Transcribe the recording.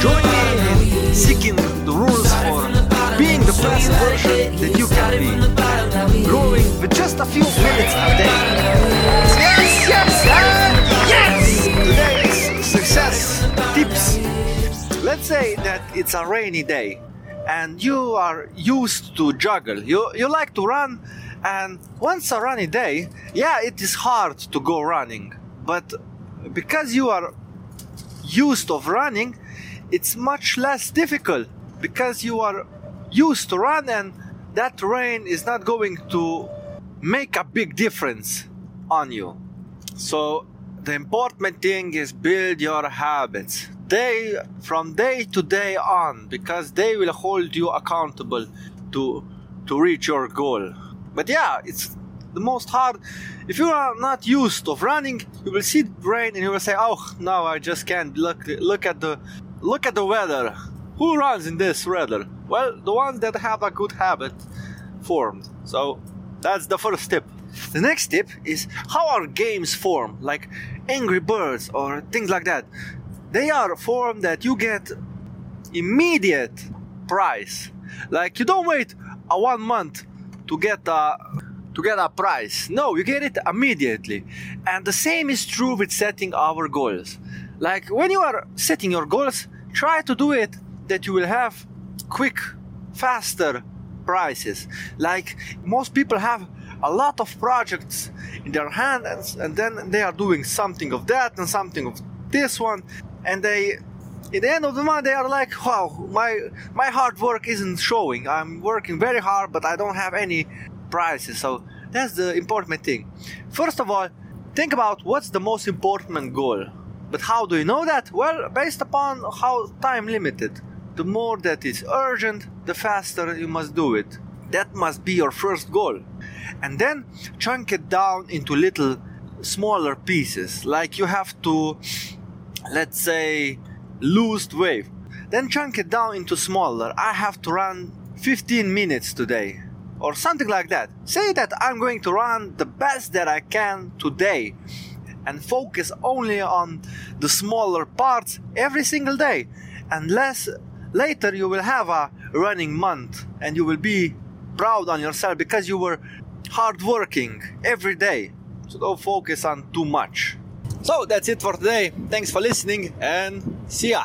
Join me in seeking the rules for being the best version that you can be. Growing with just a few minutes a day. Yes, yes, yes! Today's success tips. Let's say that it's a rainy day and you are used to juggle. You you like to run and once a rainy day, yeah, it is hard to go running. But because you are used of running, it's much less difficult because you are used to run and that rain is not going to make a big difference on you. So the important thing is build your habits day from day to day on because they will hold you accountable to to reach your goal. But yeah, it's the most hard. If you are not used of running, you will see rain and you will say, "Oh, no, I just can't look look at the look at the weather. Who runs in this weather?" Well, the ones that have a good habit formed. So that's the first tip. The next tip is how are games formed, like Angry Birds or things like that. They are formed that you get immediate prize. Like you don't wait a one month to get a to get a prize. No, you get it immediately. And the same is true with setting our goals. Like when you are setting your goals, try to do it that you will have quick, faster prices. Like most people have a lot of projects in their hands and then they are doing something of that and something of this one and they at the end of the month they are like wow my my hard work isn't showing i'm working very hard but i don't have any prizes so that's the important thing. First of all think about what's the most important goal. But how do you know that? Well based upon how time limited. The more that is urgent the faster you must do it. That must be your first goal. And then chunk it down into little smaller pieces. Like you have to let's say lose weight. Then chunk it down into smaller. I have to run 15 minutes today or something like that say that i'm going to run the best that i can today and focus only on the smaller parts every single day unless later you will have a running month and you will be proud on yourself because you were hardworking every day so don't focus on too much so that's it for today. Thanks for listening and see ya.